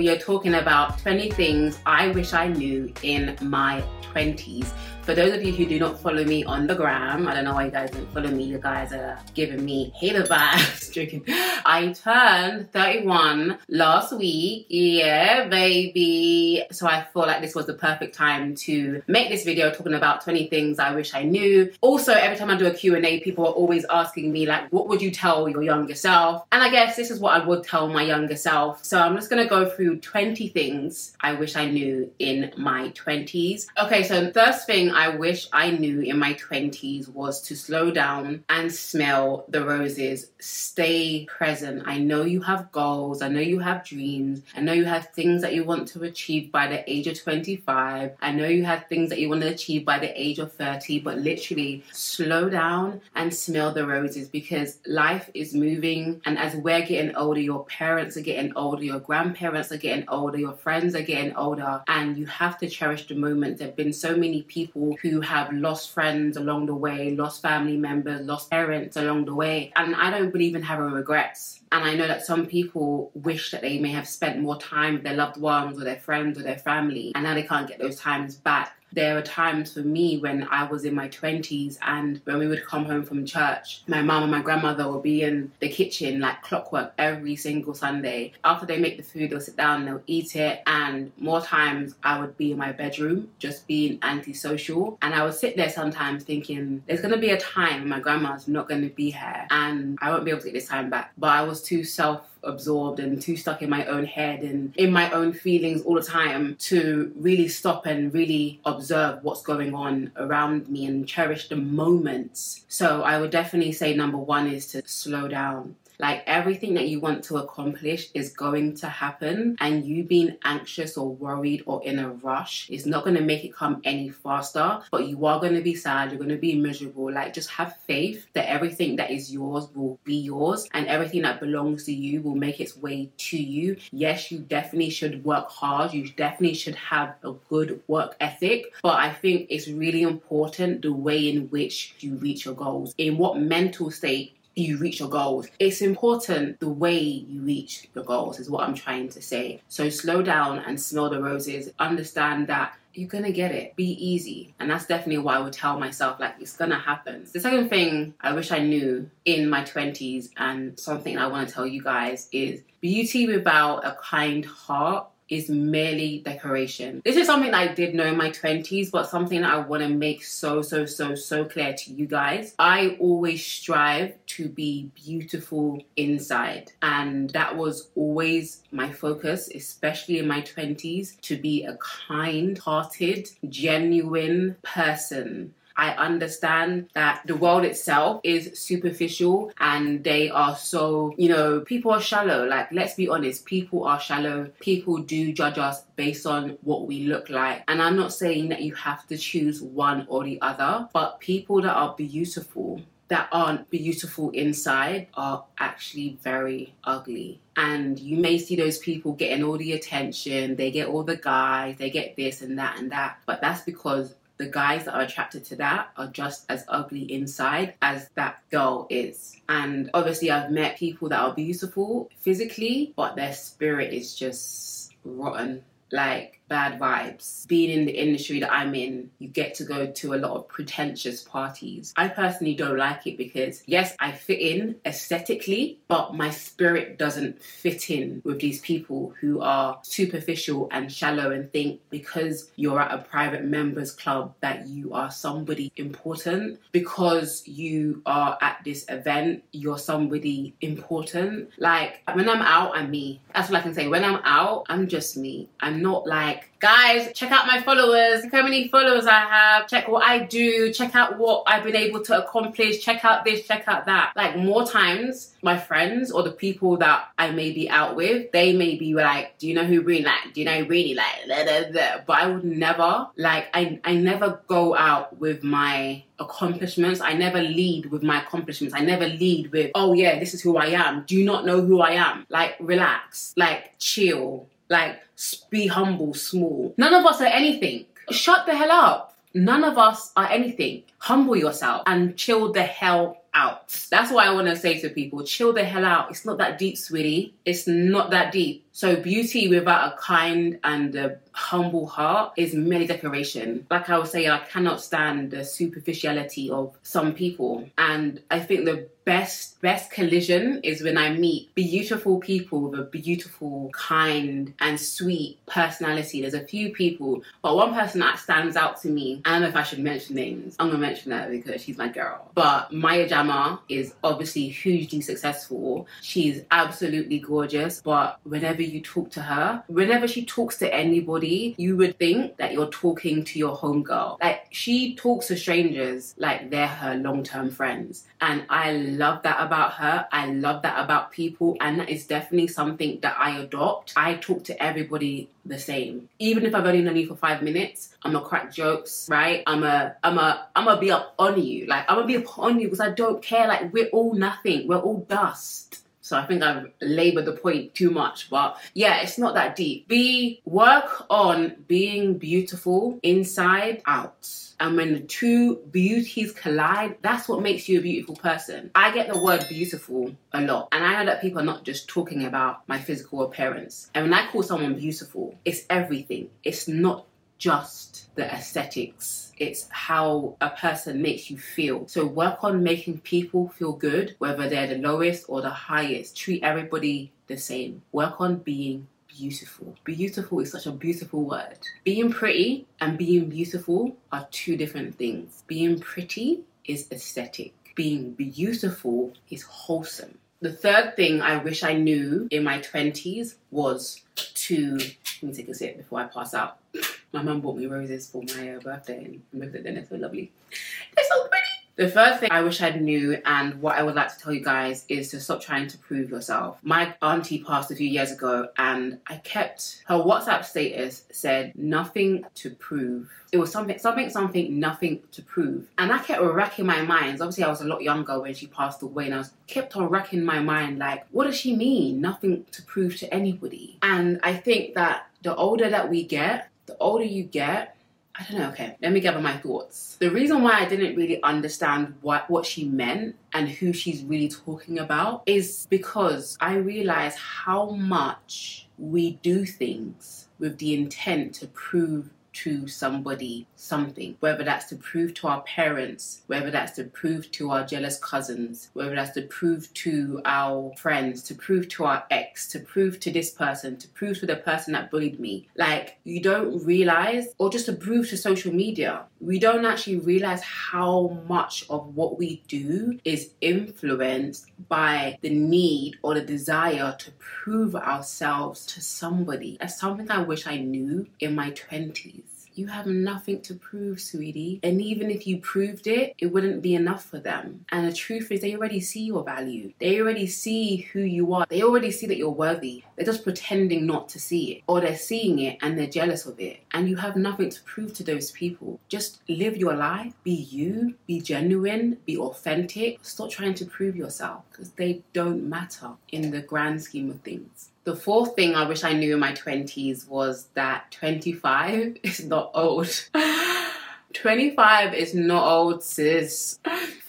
We are talking about 20 things I wish I knew in my 20s. For those of you who do not follow me on the gram, I don't know why you guys don't follow me. You guys are giving me hater vibes. Joking. I turned 31 last week. Yeah, baby. So I feel like this was the perfect time to make this video talking about 20 things I wish I knew. Also, every time I do a Q&A, people are always asking me like, what would you tell your younger self? And I guess this is what I would tell my younger self. So I'm just gonna go through 20 things I wish I knew in my 20s. Okay, so first thing wish I knew in my 20s was to slow down and smell the roses. Stay present. I know you have goals. I know you have dreams. I know you have things that you want to achieve by the age of 25. I know you have things that you want to achieve by the age of 30, but literally slow down and smell the roses because life is moving. And as we're getting older, your parents are getting older, your grandparents are getting older, your friends are getting older, and you have to cherish the moment. There have been so many people who have lost friends along the way, lost family members, lost parents along the way. And I don't believe in having regrets. And I know that some people wish that they may have spent more time with their loved ones or their friends or their family, and now they can't get those times back there were times for me when I was in my 20s and when we would come home from church, my mum and my grandmother would be in the kitchen like clockwork every single Sunday. After they make the food, they'll sit down and they'll eat it. And more times I would be in my bedroom just being antisocial. And I would sit there sometimes thinking, there's going to be a time my grandma's not going to be here and I won't be able to get this time back. But I was too self absorbed and too stuck in my own head and in my own feelings all the time to really stop and really observe what's going on around me and cherish the moments. So I would definitely say number one is to slow down. Like everything that you want to accomplish is going to happen, and you being anxious or worried or in a rush is not going to make it come any faster. But you are going to be sad, you're going to be miserable. Like, just have faith that everything that is yours will be yours, and everything that belongs to you will make its way to you. Yes, you definitely should work hard, you definitely should have a good work ethic, but I think it's really important the way in which you reach your goals, in what mental state you reach your goals. It's important the way you reach your goals, is what I'm trying to say. So slow down and smell the roses. Understand that you're gonna get it. Be easy. And that's definitely why I would tell myself, like, it's gonna happen. The second thing I wish I knew in my 20s, and something I wanna tell you guys, is beauty without a kind heart is merely decoration. This is something I did know in my 20s, but something I want to make so, so, so, so clear to you guys. I always strive to be beautiful inside, and that was always my focus, especially in my 20s, to be a kind hearted, genuine person. I understand that the world itself is superficial and they are so, you know, people are shallow. Like, let's be honest, people are shallow. People do judge us based on what we look like. And I'm not saying that you have to choose one or the other, but people that are beautiful that aren't beautiful inside are actually very ugly. And you may see those people getting all the attention, they get all the guys, they get this and that and that. But that's because the guys that are attracted to that are just as ugly inside as that girl is. And obviously, I've met people that are beautiful physically, but their spirit is just rotten. Like, bad vibes. Being in the industry that I'm in, you get to go to a lot of pretentious parties. I personally don't like it because, yes, I fit in aesthetically, but my spirit doesn't fit in with these people who are superficial and shallow and think because you're at a private members club that you are somebody important. Because you are at this event, you're somebody important. Like, when I'm out, I'm me. That's what I can say. When I'm out, I'm just me. I'm not like, guys, check out my followers. Look how many followers I have. Check what I do. Check out what I've been able to accomplish. Check out this, check out that. Like more times, my friends or the people that I may be out with, they may be like, do you know who really like? Do you know who really like? Blah, blah, blah. But I would never, like, I, I never go out with my accomplishments. I never lead with my accomplishments. I never lead with, oh yeah, this is who I am. Do you not know who I am? Like, relax. Like, chill like, be humble, small. None of us are anything. Shut the hell up. None of us are anything. Humble yourself and chill the hell out. That's what I want to say to people. Chill the hell out. It's not that deep, sweetie. It's not that deep. So beauty without a kind and a humble heart is merely decoration. Like I was saying, I cannot stand the superficiality of some people. And I think the best best collision is when I meet beautiful people with a beautiful, kind, and sweet personality. There's a few people, but one person that stands out to me. I don't know if I should mention names. I'm gonna mention her because she's my girl. But Maya Jama is obviously hugely successful. She's absolutely gorgeous. But whenever you talk to her, whenever she talks to anybody, you would think that you're talking to your homegirl. Like she talks to strangers like they're her long-term friends. And I love that about her. I love that about people. And that is definitely something that I adopt. I talk to everybody the same. Even if I've only known you for five minutes, I'm gonna crack jokes, right? I'm a, I'm a, I'm gonna be up on you. Like I'm gonna be up on you because I don't care. Like we're all nothing. We're all dust. So I think I've labored the point too much, but yeah, it's not that deep. Be work on being beautiful inside out. And when the two beauties collide, that's what makes you a beautiful person. I get the word beautiful a lot. And I know that people are not just talking about my physical appearance. And when I call someone beautiful, it's everything. It's not just the aesthetics. It's how a person makes you feel. So work on making people feel good, whether they're the lowest or the highest. Treat everybody the same. Work on being beautiful. Beautiful is such a beautiful word. Being pretty and being beautiful are two different things. Being pretty is aesthetic. Being beautiful is wholesome. The third thing I wish I knew in my 20s was to. Let me take a sip before I pass out. My mum bought me roses for my uh, birthday and I it in. They're so lovely. They're so pretty. The first thing I wish I knew and what I would like to tell you guys is to stop trying to prove yourself. My auntie passed a few years ago and I kept her WhatsApp status said nothing to prove. It was something, something, something, nothing to prove. And I kept racking my mind. Obviously, I was a lot younger when she passed away, and I was kept on racking my mind like, what does she mean? Nothing to prove to anybody. And I think that the older that we get, the older you get, I don't know, okay, let me gather my thoughts. The reason why I didn't really understand what, what she meant and who she's really talking about is because I realized how much we do things with the intent to prove to somebody something, whether that's to prove to our parents, whether that's to prove to our jealous cousins, whether that's to prove to our friends, to prove to our ex, to prove to this person, to prove to the person that bullied me. Like, you don't realize, or just to prove to social media, we don't actually realize how much of what we do is influenced by the need or the desire to prove ourselves to somebody. That's something I wish I knew in my 20s You have nothing to prove, sweetie. And even if you proved it, it wouldn't be enough for them. And the truth is, they already see your value. They already see who you are. They already see that you're worthy. They're just pretending not to see it. Or they're seeing it and they're jealous of it. And you have nothing to prove to those people. Just live your life. Be you. Be genuine. Be authentic. Stop trying to prove yourself because they don't matter in the grand scheme of things. The fourth thing I wish I knew in my 20s was that 25 is not old. 25 is not old, sis.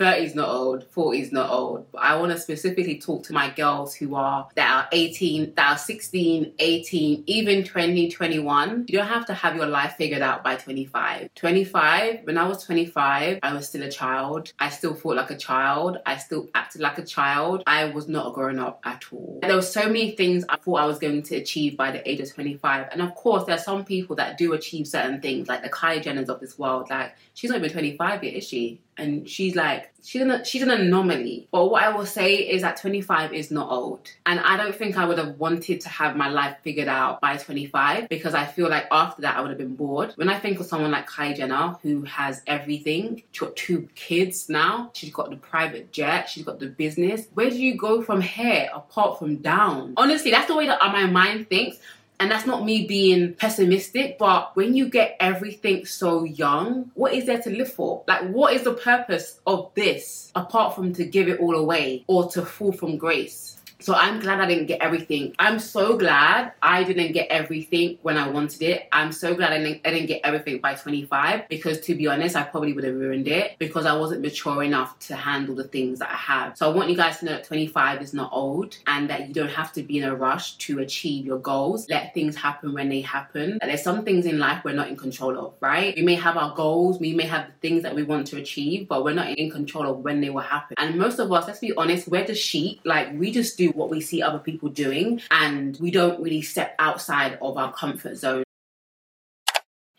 30 is not old, 40 is not old. But I want to specifically talk to my girls who are that are 18, that are 16, 18, even 20, 21. You don't have to have your life figured out by 25. 25, when I was 25, I was still a child. I still thought like a child. I still acted like a child. I was not a grown up at all. There were so many things I thought I was going to achieve by the age of 25. And of course, there are some people that do achieve certain things, like the Kylie Jenners of this world like she's not even 25 yet, is she? And she's like, she's an, she's an anomaly. But what I will say is that 25 is not old. And I don't think I would have wanted to have my life figured out by 25 because I feel like after that I would have been bored. When I think of someone like Kylie Jenner who has everything, she's got two kids now, she's got the private jet, she's got the business. Where do you go from here apart from down? Honestly, that's the way that my mind thinks. And that's not me being pessimistic, but when you get everything so young, what is there to live for? Like, what is the purpose of this apart from to give it all away or to fall from grace? So I'm glad I didn't get everything. I'm so glad I didn't get everything when I wanted it. I'm so glad I didn't, I didn't get everything by 25 because to be honest, I probably would have ruined it because I wasn't mature enough to handle the things that I have. So I want you guys to know that 25 is not old and that you don't have to be in a rush to achieve your goals. Let things happen when they happen. And there's some things in life we're not in control of, right? We may have our goals, we may have the things that we want to achieve, but we're not in control of when they will happen. And most of us, let's be honest, we're just sheep. Like we just do what we see other people doing and we don't really step outside of our comfort zone.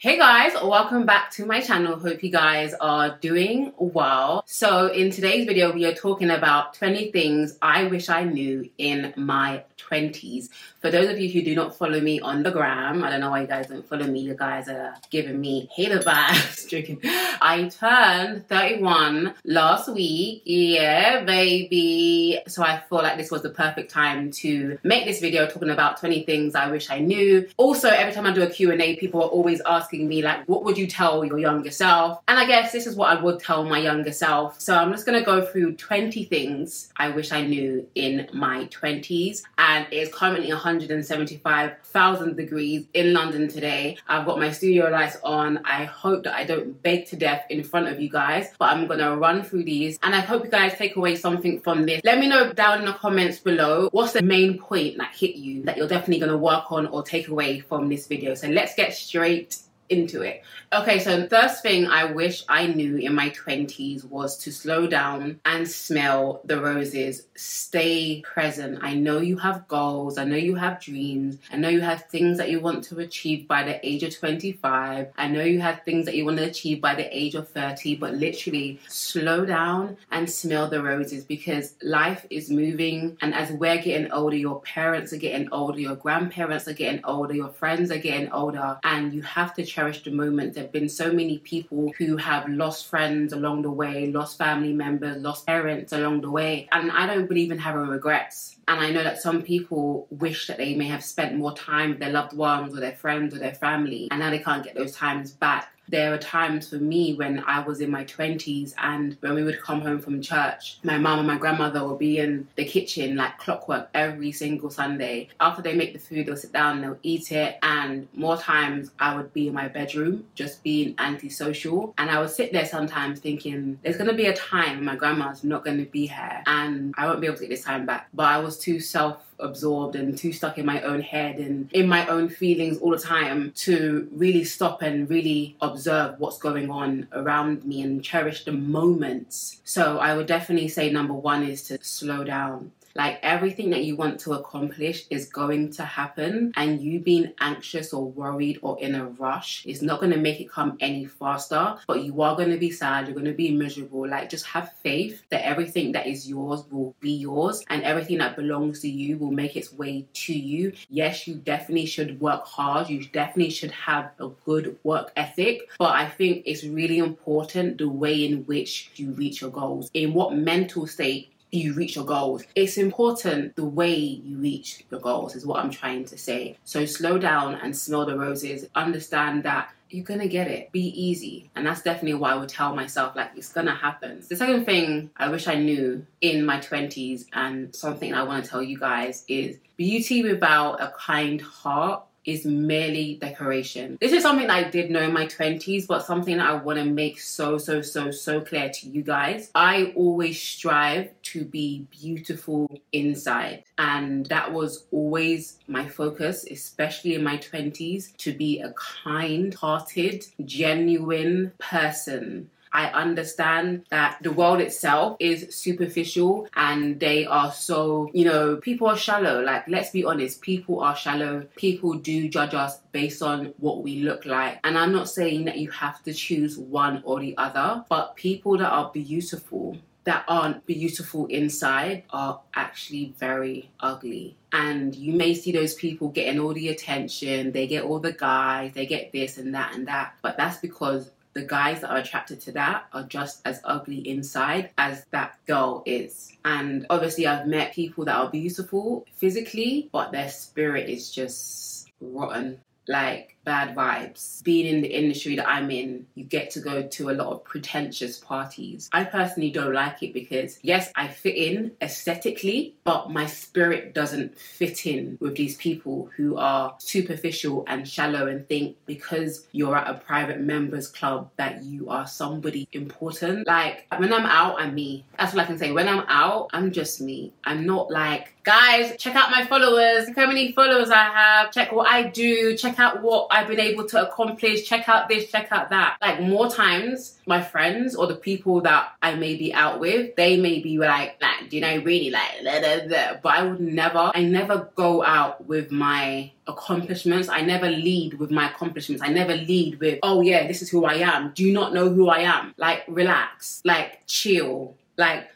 Hey guys, welcome back to my channel. Hope you guys are doing well. So in today's video, we are talking about 20 things I wish I knew in my 20s. For those of you who do not follow me on the gram, I don't know why you guys don't follow me. You guys are giving me hater vibes. Joking. I turned 31 last week. Yeah, baby. So I feel like this was the perfect time to make this video talking about 20 things I wish I knew. Also, every time I do a Q&A, people are always asking me like, what would you tell your younger self? And I guess this is what I would tell my younger self. So I'm just gonna go through 20 things I wish I knew in my 20s. And it's currently 175,000 degrees in London today. I've got my studio lights on. I hope that I don't bake to death in front of you guys, but I'm gonna run through these and I hope you guys take away something from this. Let me know down in the comments below what's the main point that hit you that you're definitely gonna work on or take away from this video. So let's get straight into it. Okay, so the first thing I wish I knew in my 20s was to slow down and smell the roses. Stay present. I know you have goals, I know you have dreams, I know you have things that you want to achieve by the age of 25, I know you have things that you want to achieve by the age of 30, but literally slow down and smell the roses because life is moving. And as we're getting older, your parents are getting older, your grandparents are getting older, your friends are getting older, and you have to cherish the moment. There have been so many people who have lost friends along the way, lost family members, lost parents along the way. And I don't believe in having regrets. And I know that some people wish that they may have spent more time with their loved ones or their friends or their family, and now they can't get those times back there were times for me when I was in my 20s and when we would come home from church, my mom and my grandmother would be in the kitchen like clockwork every single Sunday. After they make the food, they'll sit down and they'll eat it. And more times I would be in my bedroom just being antisocial. And I would sit there sometimes thinking, there's going to be a time when my grandma's not going to be here and I won't be able to get this time back. But I was too self absorbed and too stuck in my own head and in my own feelings all the time to really stop and really observe what's going on around me and cherish the moments. So I would definitely say number one is to slow down Like everything that you want to accomplish is going to happen, and you being anxious or worried or in a rush is not going to make it come any faster. But you are going to be sad, you're going to be miserable. Like just have faith that everything that is yours will be yours, and everything that belongs to you will make its way to you. Yes, you definitely should work hard, you definitely should have a good work ethic, but I think it's really important the way in which you reach your goals, in what mental state you reach your goals. It's important the way you reach your goals, is what I'm trying to say. So slow down and smell the roses. Understand that you're gonna get it. Be easy. And that's definitely why I would tell myself, like, it's gonna happen. The second thing I wish I knew in my 20s, and something I wanna tell you guys, is beauty without a kind heart is merely decoration. This is something I did know in my 20s, but something I want to make so, so, so, so clear to you guys. I always strive to be beautiful inside, and that was always my focus, especially in my 20s, to be a kind hearted, genuine person I understand that the world itself is superficial and they are so, you know, people are shallow. Like, let's be honest, people are shallow. People do judge us based on what we look like. And I'm not saying that you have to choose one or the other, but people that are beautiful that aren't beautiful inside are actually very ugly. And you may see those people getting all the attention, they get all the guys, they get this and that and that. But that's because the guys that are attracted to that are just as ugly inside as that girl is. And obviously, I've met people that are beautiful physically, but their spirit is just rotten. Like, bad vibes. Being in the industry that I'm in, you get to go to a lot of pretentious parties. I personally don't like it because, yes, I fit in aesthetically, but my spirit doesn't fit in with these people who are superficial and shallow and think because you're at a private members club that you are somebody important. Like, when I'm out, I'm me. That's what I can say. When I'm out, I'm just me. I'm not like, guys, check out my followers. Look how many followers I have. Check what I do. Check out what I've been able to accomplish. Check out this, check out that. Like more times, my friends or the people that I may be out with, they may be like, like, do you know, really like, blah, blah, blah. but I would never, I never go out with my accomplishments. I never lead with my accomplishments. I never lead with, oh yeah, this is who I am. Do you not know who I am? Like, relax, like, chill, like,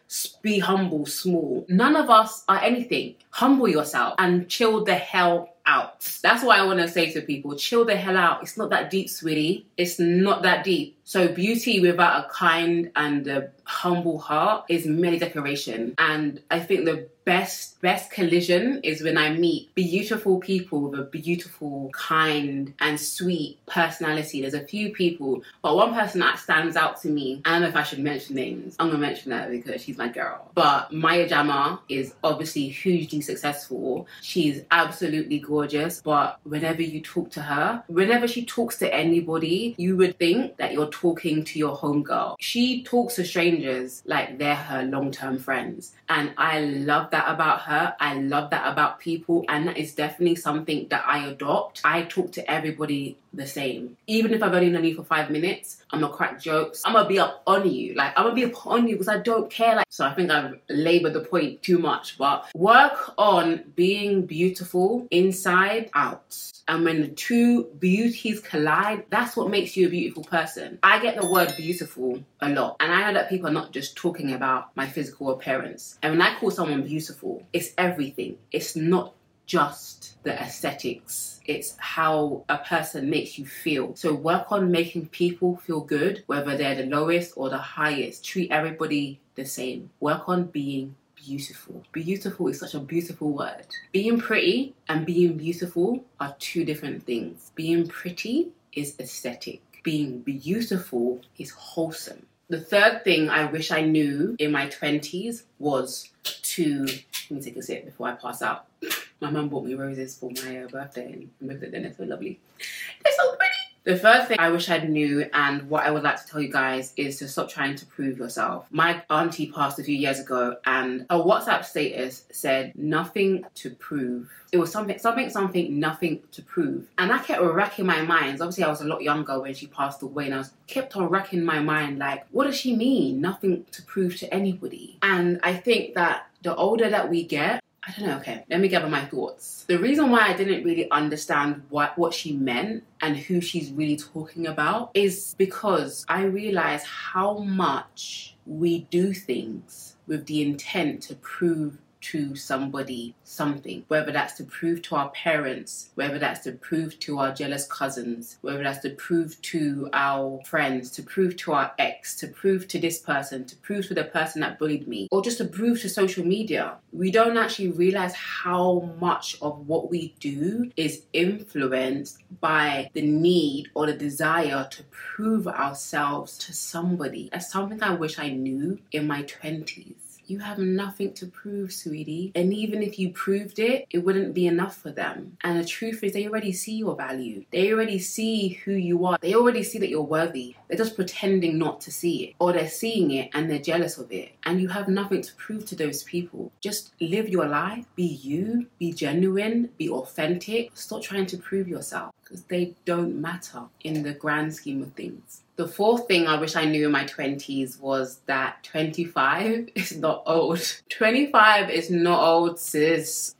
be humble, small. None of us are anything. Humble yourself and chill the hell out. That's what I want to say to people. Chill the hell out. It's not that deep, sweetie. It's not that deep. So beauty without a kind and a humble heart is merely decoration. And I think the best best collision is when I meet beautiful people with a beautiful, kind, and sweet personality. There's a few people, but one person that stands out to me. I don't know if I should mention names. I'm gonna mention her because she's my girl. But Maya Jama is obviously hugely successful. She's absolutely gorgeous. But whenever you talk to her, whenever she talks to anybody, you would think that you're talking to your homegirl. She talks to strangers like they're her long-term friends, and I love that about her. I love that about people, and that is definitely something that I adopt. I talk to everybody the same. Even if I've only known you for five minutes, I'm gonna crack jokes. I'm gonna be up on you. Like I'm gonna be up on you because I don't care. Like so I think I've labored the point too much, but work on being beautiful inside out. And when the two beauties collide, that's what makes you a beautiful person. I get the word beautiful a lot. And I know that people are not just talking about my physical appearance. And when I call someone beautiful, it's everything. It's not just the aesthetics. It's how a person makes you feel. So work on making people feel good, whether they're the lowest or the highest. Treat everybody the same. Work on being beautiful. Beautiful is such a beautiful word. Being pretty and being beautiful are two different things. Being pretty is aesthetic. Being beautiful is wholesome. The third thing I wish I knew in my 20s was to let me take a sip before I pass out. My mum bought me roses for my uh, birthday and with it, then they're so lovely. They're so pretty. The first thing I wish I knew and what I would like to tell you guys is to stop trying to prove yourself. My auntie passed a few years ago and a WhatsApp status said nothing to prove. It was something, something, something, nothing to prove. And I kept racking my mind. Obviously, I was a lot younger when she passed away, and I was kept on racking my mind like, what does she mean? Nothing to prove to anybody. And I think that the older that we get, I don't know, okay, let me gather my thoughts. The reason why I didn't really understand what, what she meant and who she's really talking about is because I realized how much we do things with the intent to prove to somebody something, whether that's to prove to our parents, whether that's to prove to our jealous cousins, whether that's to prove to our friends, to prove to our ex, to prove to this person, to prove to the person that bullied me, or just to prove to social media. We don't actually realize how much of what we do is influenced by the need or the desire to prove ourselves to somebody. That's something I wish I knew in my 20s you have nothing to prove, sweetie. And even if you proved it, it wouldn't be enough for them. And the truth is, they already see your value. They already see who you are. They already see that you're worthy. They're just pretending not to see it. Or they're seeing it and they're jealous of it. And you have nothing to prove to those people. Just live your life, be you, be genuine, be authentic. Stop trying to prove yourself because they don't matter in the grand scheme of things. The fourth thing I wish I knew in my 20s was that 25 is not old. 25 is not old, sis.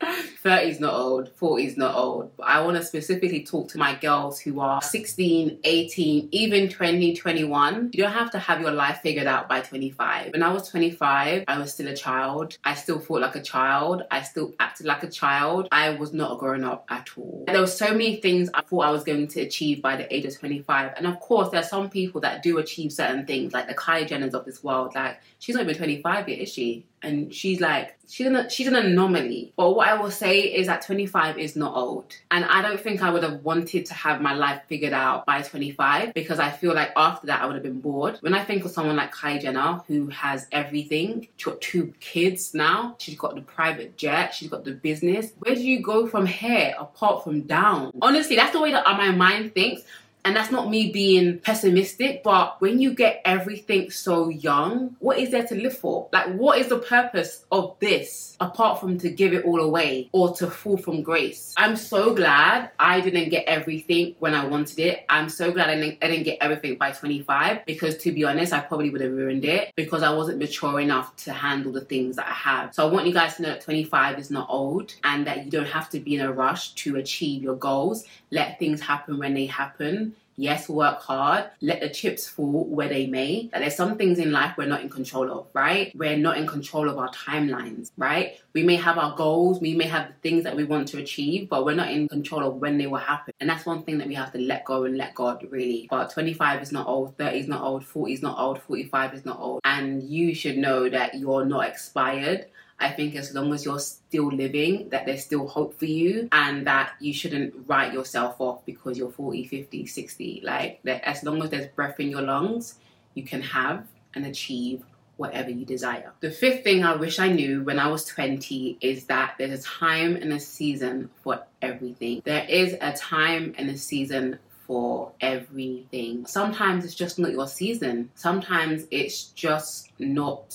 30 is not old, 40 is not old. But I want to specifically talk to my girls who are 16, 18, even 20, 21. You don't have to have your life figured out by 25. When I was 25, I was still a child. I still thought like a child. I still acted like a child. I was not a grown up at all. There were so many things I thought I was going to achieve by the age of 25. And of course, there are some people people that do achieve certain things, like the Kylie Jenners of this world. Like she's not even 25 yet, is she? And she's like, she's an, she's an anomaly. But what I will say is that 25 is not old. And I don't think I would have wanted to have my life figured out by 25 because I feel like after that I would have been bored. When I think of someone like Kylie Jenner who has everything, she's got two kids now, she's got the private jet, she's got the business. Where do you go from here apart from down? Honestly, that's the way that my mind thinks. And that's not me being pessimistic, but when you get everything so young, what is there to live for? Like, what is the purpose of this apart from to give it all away or to fall from grace? I'm so glad I didn't get everything when I wanted it. I'm so glad I didn't, I didn't get everything by 25 because, to be honest, I probably would have ruined it because I wasn't mature enough to handle the things that I have. So, I want you guys to know that 25 is not old and that you don't have to be in a rush to achieve your goals. Let things happen when they happen Yes, work hard, let the chips fall where they may. That there's some things in life we're not in control of, right? We're not in control of our timelines, right? We may have our goals, we may have the things that we want to achieve, but we're not in control of when they will happen. And that's one thing that we have to let go and let God, really. But 25 is not old, 30 is not old, 40 is not old, 45 is not old. And you should know that you're not expired I think as long as you're still living, that there's still hope for you and that you shouldn't write yourself off because you're 40, 50, 60. Like, that as long as there's breath in your lungs, you can have and achieve whatever you desire. The fifth thing I wish I knew when I was 20 is that there's a time and a season for everything. There is a time and a season for everything. Sometimes it's just not your season, sometimes it's just not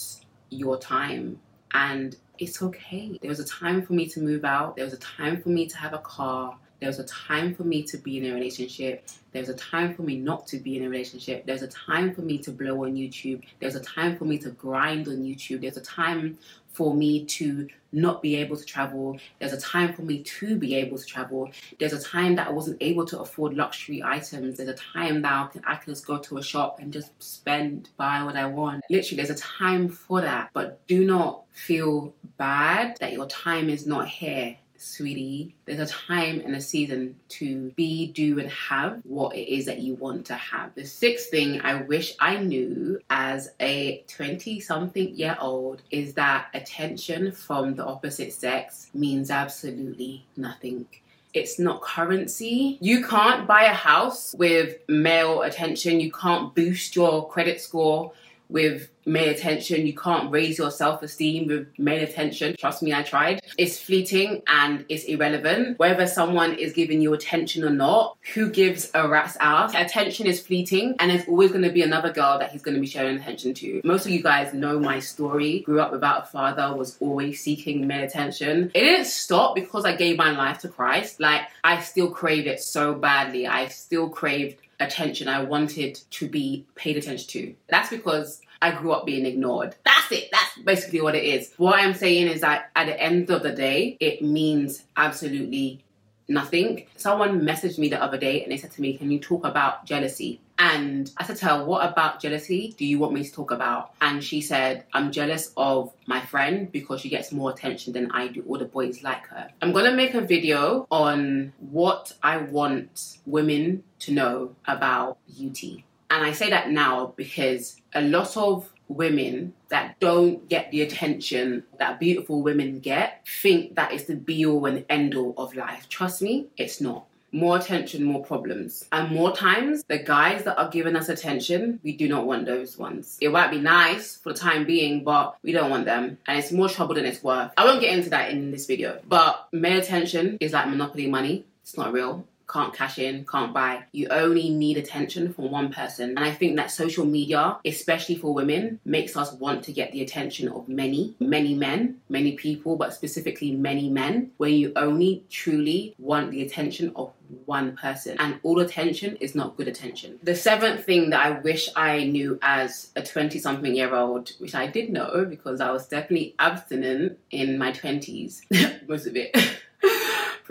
your time and it's okay. There was a time for me to move out, there was a time for me to have a car, there was a time for me to be in a relationship. There was a time for me not to be in a relationship. There's a time for me to blow on YouTube. There's a time for me to grind on YouTube. There's a time for me to not be able to travel. There's a time for me to be able to travel. There's a time that I wasn't able to afford luxury items. There's a time that I can, I can just go to a shop and just spend, buy what I want. Literally, there's a time for that. But do not feel bad that your time is not here sweetie, there's a time and a season to be, do, and have what it is that you want to have. The sixth thing I wish I knew as a 20 something year old is that attention from the opposite sex means absolutely nothing. It's not currency. You can't buy a house with male attention. You can't boost your credit score with male attention. You can't raise your self esteem with male attention. Trust me, I tried. It's fleeting and it's irrelevant. Whether someone is giving you attention or not, who gives a rat's ass? Attention is fleeting and there's always going to be another girl that he's going to be showing attention to. Most of you guys know my story. Grew up without a father, was always seeking male attention. It didn't stop because I gave my life to Christ. Like, I still crave it so badly. I still craved attention. I wanted to be paid attention to. That's because I grew up being ignored. That's it. That's basically what it is. What I'm saying is that at the end of the day, it means absolutely nothing. Someone messaged me the other day and they said to me, Can you talk about jealousy? And I said to her, What about jealousy do you want me to talk about? And she said, I'm jealous of my friend because she gets more attention than I do. All the boys like her. I'm gonna make a video on what I want women to know about beauty. And I say that now because a lot of women that don't get the attention that beautiful women get think that it's the be all and end all of life. Trust me, it's not. More attention, more problems. And more times, the guys that are giving us attention, we do not want those ones. It might be nice for the time being, but we don't want them. And it's more trouble than it's worth. I won't get into that in this video, but male attention is like monopoly money. It's not real can't cash in, can't buy. You only need attention from one person. And I think that social media, especially for women, makes us want to get the attention of many, many men, many people, but specifically many men, where you only truly want the attention of one person. And all attention is not good attention. The seventh thing that I wish I knew as a 20 something year old, which I did know because I was definitely abstinent in my 20s, most of it.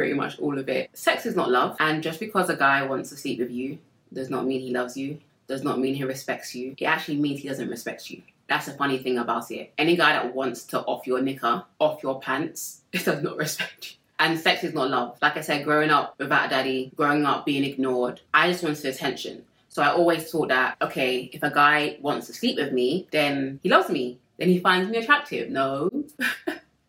pretty much all of it. Sex is not love, and just because a guy wants to sleep with you does not mean he loves you, does not mean he respects you. It actually means he doesn't respect you. That's a funny thing about it. Any guy that wants to off your knicker, off your pants, does not respect you. And sex is not love. Like I said, growing up without a daddy, growing up being ignored, I just wanted attention. So I always thought that, okay, if a guy wants to sleep with me, then he loves me. Then he finds me attractive. No.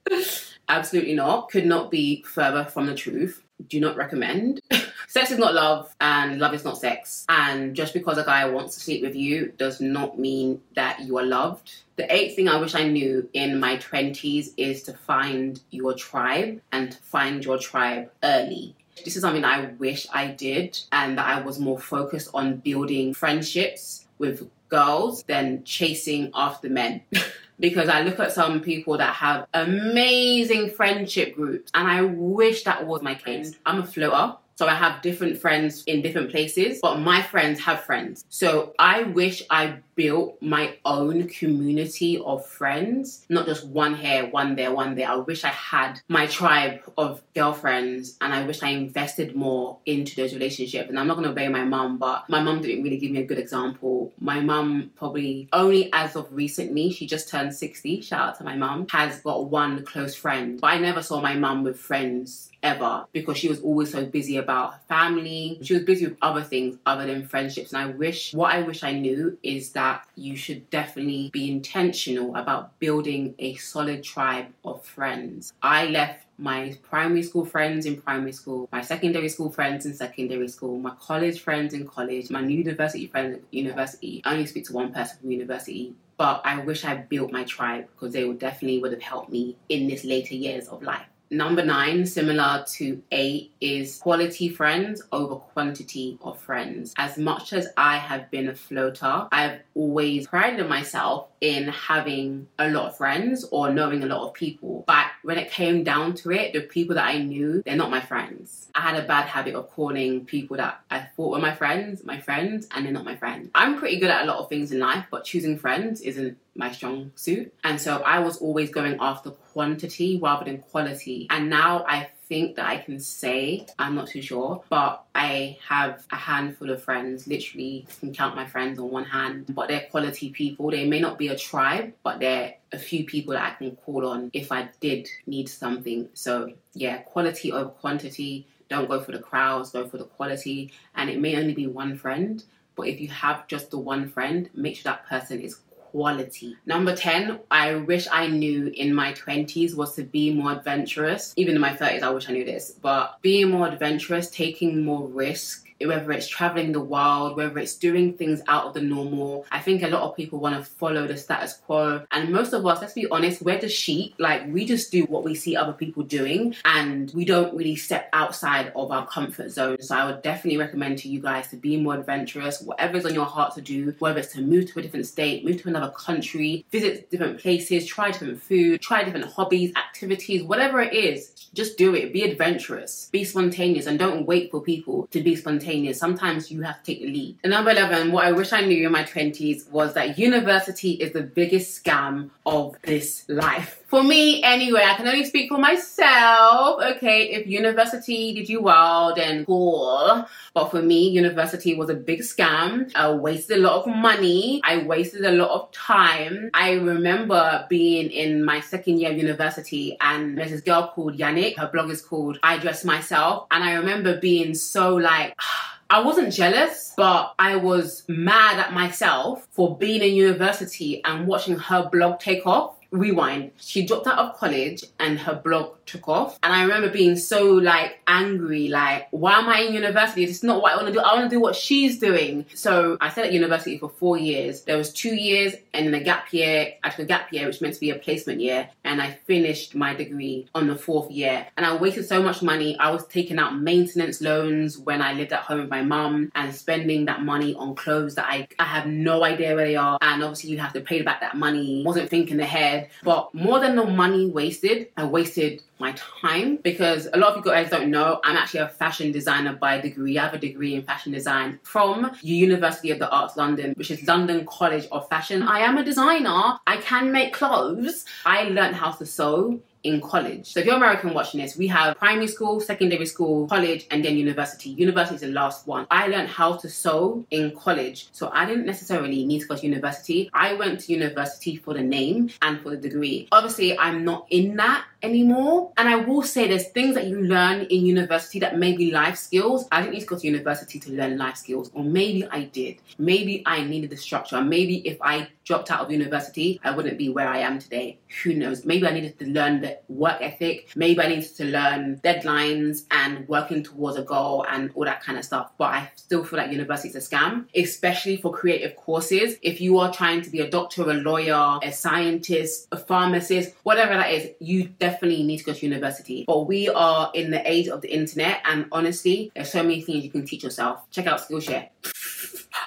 Absolutely not. Could not be further from the truth. Do not recommend. sex is not love, and love is not sex. And just because a guy wants to sleep with you does not mean that you are loved. The eighth thing I wish I knew in my 20s is to find your tribe and find your tribe early. This is something I wish I did, and that I was more focused on building friendships with girls than chasing after men. because I look at some people that have amazing friendship groups and I wish that was my case. I'm a floater. So I have different friends in different places, but my friends have friends. So I wish I built my own community of friends, not just one here, one there, one there. I wish I had my tribe of girlfriends and I wish I invested more into those relationships. And I'm not going to obey my mum, but my mum didn't really give me a good example. My mum probably only as of recently, she just turned 60, shout out to my mum, has got one close friend. But I never saw my mum with friends ever because she was always so busy about family. She was busy with other things other than friendships. And I wish, what I wish I knew is that you should definitely be intentional about building a solid tribe of friends. I left my primary school friends in primary school, my secondary school friends in secondary school, my college friends in college, my university friends at university. I only speak to one person from university, but I wish I built my tribe because they would definitely would have helped me in this later years of life. Number nine, similar to eight, is quality friends over quantity of friends. As much as I have been a floater, I've always prided myself in having a lot of friends or knowing a lot of people. But when it came down to it, the people that I knew, they're not my friends. I had a bad habit of calling people that I thought were my friends, my friends, and they're not my friends. I'm pretty good at a lot of things in life, but choosing friends isn't my strong suit. And so I was always going after quantity rather than quality. And now I think that I can say, I'm not too sure, but I have a handful of friends, literally can count my friends on one hand, but they're quality people. They may not be a tribe, but they're a few people that I can call on if I did need something. So yeah, quality over quantity. Don't go for the crowds, go for the quality. And it may only be one friend, but if you have just the one friend, make sure that person is quality. Number 10, I wish I knew in my 20s was to be more adventurous. Even in my 30s, I wish I knew this, but being more adventurous, taking more risk whether it's traveling the world, whether it's doing things out of the normal. I think a lot of people want to follow the status quo. And most of us, let's be honest, we're the sheep. Like we just do what we see other people doing and we don't really step outside of our comfort zone. So I would definitely recommend to you guys to be more adventurous, whatever's on your heart to do, whether it's to move to a different state, move to another country, visit different places, try different food, try different hobbies, activities, whatever it is, just do it. Be adventurous, be spontaneous, and don't wait for people to be spontaneous. Sometimes you have to take the lead. And number 11, what I wish I knew in my 20s was that university is the biggest scam of this life. For me, anyway, I can only speak for myself. Okay, if university did you well, then cool. But for me, university was a big scam. I wasted a lot of money. I wasted a lot of time. I remember being in my second year of university and there's this girl called Yannick. Her blog is called I Dress Myself. And I remember being so like, I wasn't jealous, but I was mad at myself for being in university and watching her blog take off rewind. She dropped out of college and her blog took off. And I remember being so like angry, like, why am I in university? It's not what I want to do. I want to do what she's doing. So I stayed at university for four years. There was two years and then a gap year. I took a gap year, which meant to be a placement year. And I finished my degree on the fourth year. And I wasted so much money. I was taking out maintenance loans when I lived at home with my mum and spending that money on clothes that I, I have no idea where they are. And obviously you have to pay back that money. Wasn't thinking ahead. But more than the money wasted, I wasted my time because a lot of you guys don't know I'm actually a fashion designer by degree. I have a degree in fashion design from University of the Arts London, which is London College of Fashion. I am a designer. I can make clothes. I learned how to sew in college. So if you're American watching this, we have primary school, secondary school, college, and then university. University is the last one. I learned how to sew in college. So I didn't necessarily need to go to university. I went to university for the name and for the degree. Obviously, I'm not in that anymore. And I will say there's things that you learn in university that may be life skills. I didn't need to go to university to learn life skills, or maybe I did. Maybe I needed the structure. Maybe if I dropped out of university, I wouldn't be where I am today. Who knows? Maybe I needed to learn the work ethic. Maybe I needed to learn deadlines and working towards a goal and all that kind of stuff. But I still feel like university is a scam, especially for creative courses. If you are trying to be a doctor, a lawyer, a scientist, a pharmacist, whatever that is, you definitely need to go to university. But we are in the age of the internet, and honestly, there's so many things you can teach yourself. Check out Skillshare.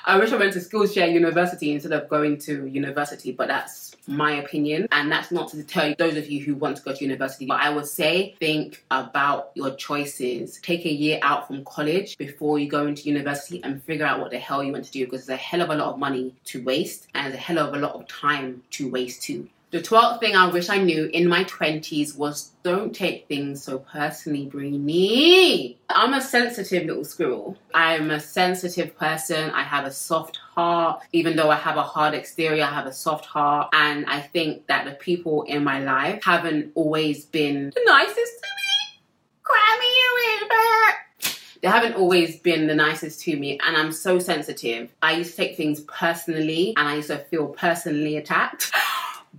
I wish I went to Skillshare University instead of going to university, but that's my opinion. And that's not to deter those of you who want to go to university. But I would say think about your choices. Take a year out from college before you go into university and figure out what the hell you want to do because there's a hell of a lot of money to waste and there's a hell of a lot of time to waste too. The 12th thing I wish I knew in my 20s was don't take things so personally, Breeny. I'm a sensitive little squirrel. I'm a sensitive person. I have a soft heart. Even though I have a hard exterior, I have a soft heart. And I think that the people in my life haven't always been the nicest to me. Me a river. They haven't always been the nicest to me, and I'm so sensitive. I used to take things personally, and I used to feel personally attacked.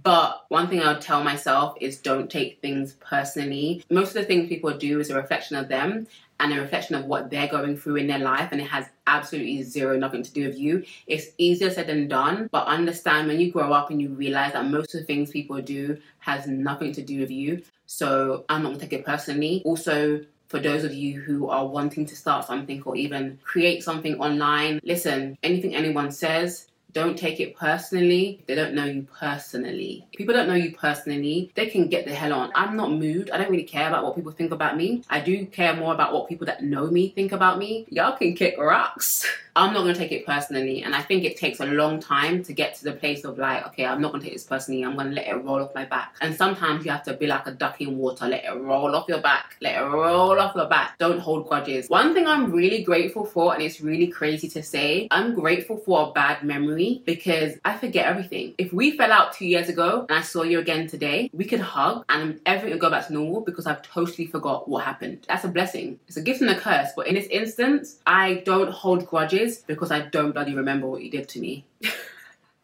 But one thing I would tell myself is don't take things personally. Most of the things people do is a reflection of them and a reflection of what they're going through in their life, and it has absolutely zero nothing to do with you. It's easier said than done, but understand when you grow up and you realize that most of the things people do has nothing to do with you. So I'm not gonna take it personally. Also, for those of you who are wanting to start something or even create something online, listen, anything anyone says, don't take it personally. They don't know you personally. People don't know you personally. They can get the hell on. I'm not moved. I don't really care about what people think about me. I do care more about what people that know me think about me. Y'all can kick rocks. I'm not gonna take it personally, and I think it takes a long time to get to the place of like, okay, I'm not gonna take this personally. I'm gonna let it roll off my back. And sometimes you have to be like a duck in water, let it roll off your back, let it roll off your back. Don't hold grudges. One thing I'm really grateful for, and it's really crazy to say, I'm grateful for a bad memory because I forget everything. If we fell out two years ago and I saw you again today, we could hug and everything would go back to normal because I've totally forgot what happened. That's a blessing. It's a gift and a curse, but in this instance, I don't hold grudges because I don't bloody remember what you did to me.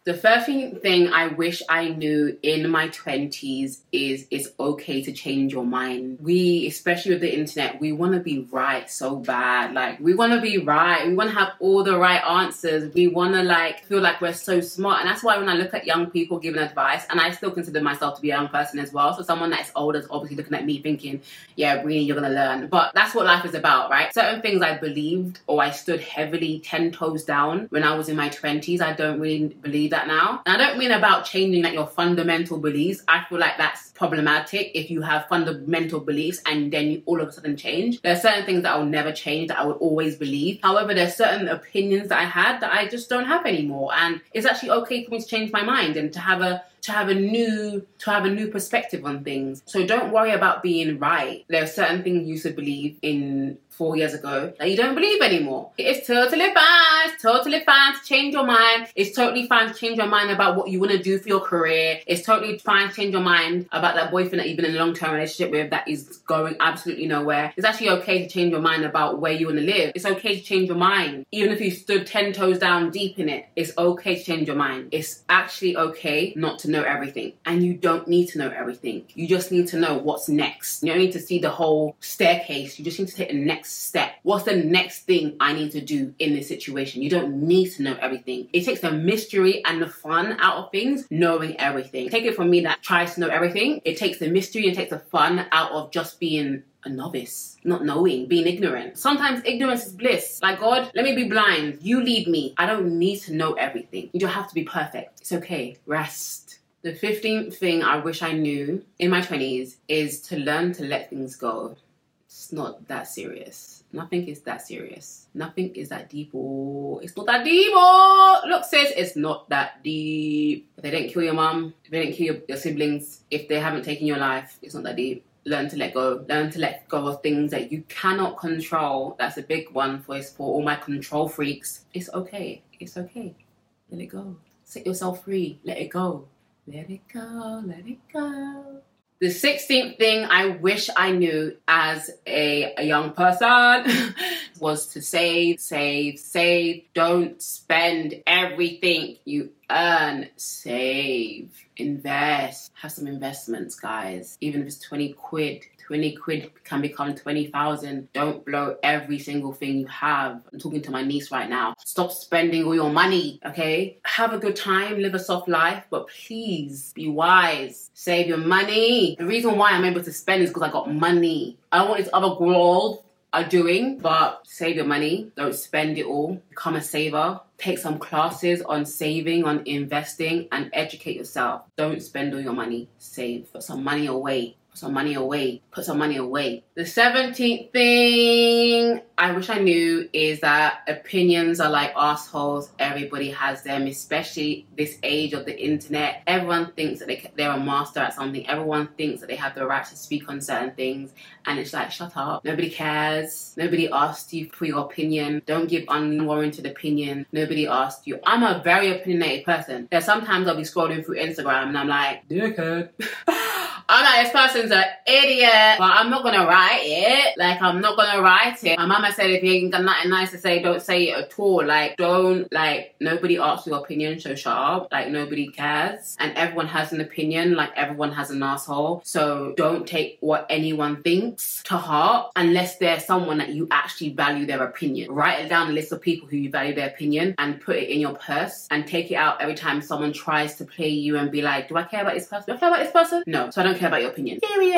The first thing, I wish I knew in my 20s is it's okay to change your mind. We, especially with the internet, we want to be right so bad. Like, we want to be right. We want to have all the right answers. We want to, like, feel like we're so smart. And that's why when I look at young people giving advice, and I still consider myself to be a young person as well. So someone that's older is obviously looking at me thinking, yeah, really, you're going to learn. But that's what life is about, right? Certain things I believed or I stood heavily 10 toes down when I was in my 20s, I don't really believe that now. And I don't mean about changing like your fundamental beliefs. I feel like that's problematic if you have fundamental beliefs and then you all of a sudden change. There are certain things that I'll never change that I would always believe. However, there's certain opinions that I had that I just don't have anymore. And it's actually okay for me to change my mind and to have a to have a new to have a new perspective on things. So don't worry about being right. There are certain things you should believe in four years ago that you don't believe anymore. It's totally fine. It's totally fine to change your mind. It's totally fine to change your mind about what you want to do for your career. It's totally fine to change your mind about that boyfriend that you've been in a long term relationship with that is going absolutely nowhere. It's actually okay to change your mind about where you want to live. It's okay to change your mind. Even if you stood 10 toes down deep in it, it's okay to change your mind. It's actually okay not to know everything. And you don't need to know everything. You just need to know what's next. You don't need to see the whole staircase. You just need to take the next step. What's the next thing I need to do in this situation? You don't need to know everything. It takes the mystery and the fun out of things, knowing everything. Take it from me that tries to know everything. It takes the mystery and takes the fun out of just being a novice, not knowing, being ignorant. Sometimes ignorance is bliss. Like, God, let me be blind. You lead me. I don't need to know everything. You don't have to be perfect. It's okay. Rest. The 15th thing I wish I knew in my 20s is to learn to let things go. It's not that serious. Nothing is that serious. Nothing is that deep. Oh, it's not that deep. Oh, look, sis, it's not that deep. If they didn't kill your mom, if they didn't kill your, your siblings, if they haven't taken your life, it's not that deep learn to let go learn to let go of things that you cannot control that's a big one for for all my control freaks it's okay it's okay let it go set yourself free let it go let it go let it go the 16th thing I wish I knew as a, a young person was to save, save, save. Don't spend everything you earn. Save, invest, have some investments, guys. Even if it's 20 quid, 20 quid can become 20,000. Don't blow every single thing you have. I'm talking to my niece right now. Stop spending all your money, okay? Have a good time, live a soft life, but please be wise. Save your money. The reason why I'm able to spend is because I got money. I don't want these other girls are doing, but save your money. Don't spend it all. Become a saver. Take some classes on saving, on investing, and educate yourself. Don't spend all your money. Save. Put some money away. Put some money away. Put some money away. The 17th thing I wish I knew is that opinions are like assholes. Everybody has them, especially this age of the internet. Everyone thinks that they, they're a master at something. Everyone thinks that they have the right to speak on certain things. And it's like, shut up. Nobody cares. Nobody asked you for your opinion. Don't give unwarranted opinion. Nobody asked you. I'm a very opinionated person. There's sometimes I'll be scrolling through Instagram and I'm like, dickhead. I'm like, this person's an idiot, but I'm not gonna write it. Like, I'm not gonna write it. My mama said if you ain't got nothing nice to say, don't say it at all. Like, don't, like, nobody asks your opinion, so shut up. Like, nobody cares. And everyone has an opinion, like, everyone has an asshole. So don't take what anyone thinks to heart unless they're someone that you actually value their opinion. Write it down a list of people who you value their opinion and put it in your purse and take it out every time someone tries to play you and be like, do I care about this person? Do I care about this person? No. So I don't care about your opinion. Period.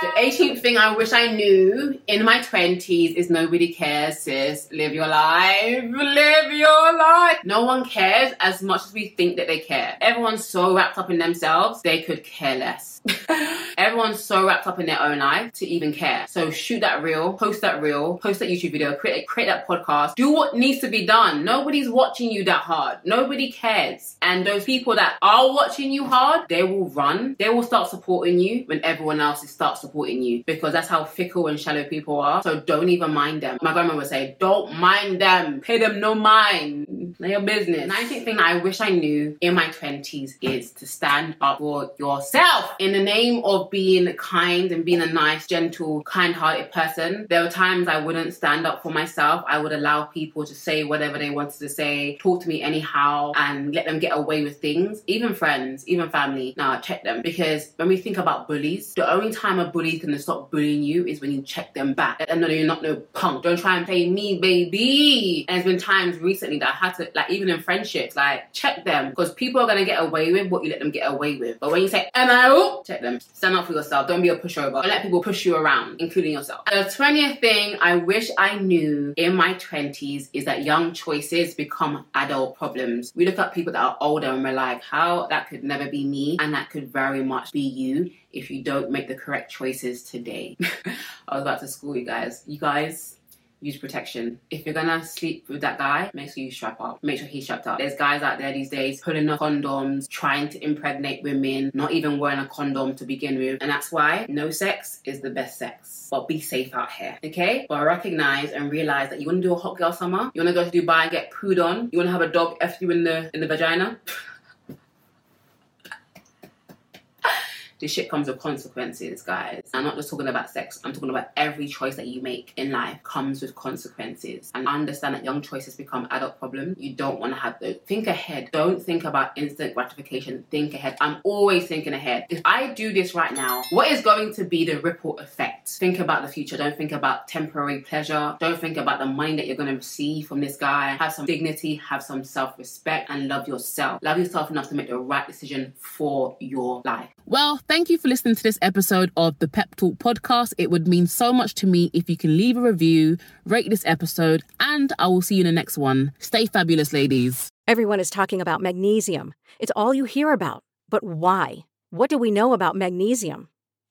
The 18th thing I wish I knew in my 20s is nobody cares, sis. Live your life. Live your life. No one cares as much as we think that they care. Everyone's so wrapped up in themselves, they could care less. Everyone's so wrapped up in their own life to even care. So shoot that reel, post that reel, post that YouTube video, create create that podcast. Do what needs to be done. Nobody's watching you that hard. Nobody cares. And those people that are watching you hard, they will run. They will start supporting you when everyone else is start supporting you because that's how fickle and shallow people are. So don't even mind them. My grandma would say, "Don't mind them. Pay them no mind." Know your business. 19th thing I wish I knew in my 20s is to stand up for yourself. In the name of being kind and being a nice, gentle, kind hearted person, there were times I wouldn't stand up for myself. I would allow people to say whatever they wanted to say, talk to me anyhow, and let them get away with things. Even friends, even family. Now, check them. Because when we think about bullies, the only time a bully is going to stop bullying you is when you check them back. And no, you're not no punk. Don't try and play me, baby. And there's been times recently that I had to, like, even in friendships, like, check them. Because people are going to get away with what you let them get away with. But when you say, am I Check them. Stand up for yourself. Don't be a pushover. Don't let people push you around, including yourself. The 20th thing I wish I knew in my 20s is that young choices become adult problems. We look at people that are older and we're like, how that could never be me, and that could very much be you if you don't make the correct choices today. I was about to school you guys. You guys, use protection. If you're gonna sleep with that guy, make sure you strap up. Make sure he's strapped up. There's guys out there these days pulling up condoms, trying to impregnate women, not even wearing a condom to begin with. And that's why no sex is the best sex. But be safe out here, okay? But recognize and realize that you wanna do a hot girl summer, you wanna go to Dubai and get pooed on, you wanna have a dog F you in the in the vagina. this shit comes with consequences, guys. I'm not just talking about sex, I'm talking about every choice that you make in life comes with consequences. And I understand that young choices become adult problems. You don't want to have those. Think ahead. Don't think about instant gratification. Think ahead. I'm always thinking ahead. If I do this right now, what is going to be the ripple effect? Think about the future. Don't think about temporary pleasure. Don't think about the money that you're going to receive from this guy. Have some dignity, have some self respect, and love yourself. Love yourself enough to make the right decision for your life. Well, thank you for listening to this episode of the Pep Talk podcast. It would mean so much to me if you can leave a review, rate this episode, and I will see you in the next one. Stay fabulous, ladies. Everyone is talking about magnesium. It's all you hear about. But why? What do we know about magnesium?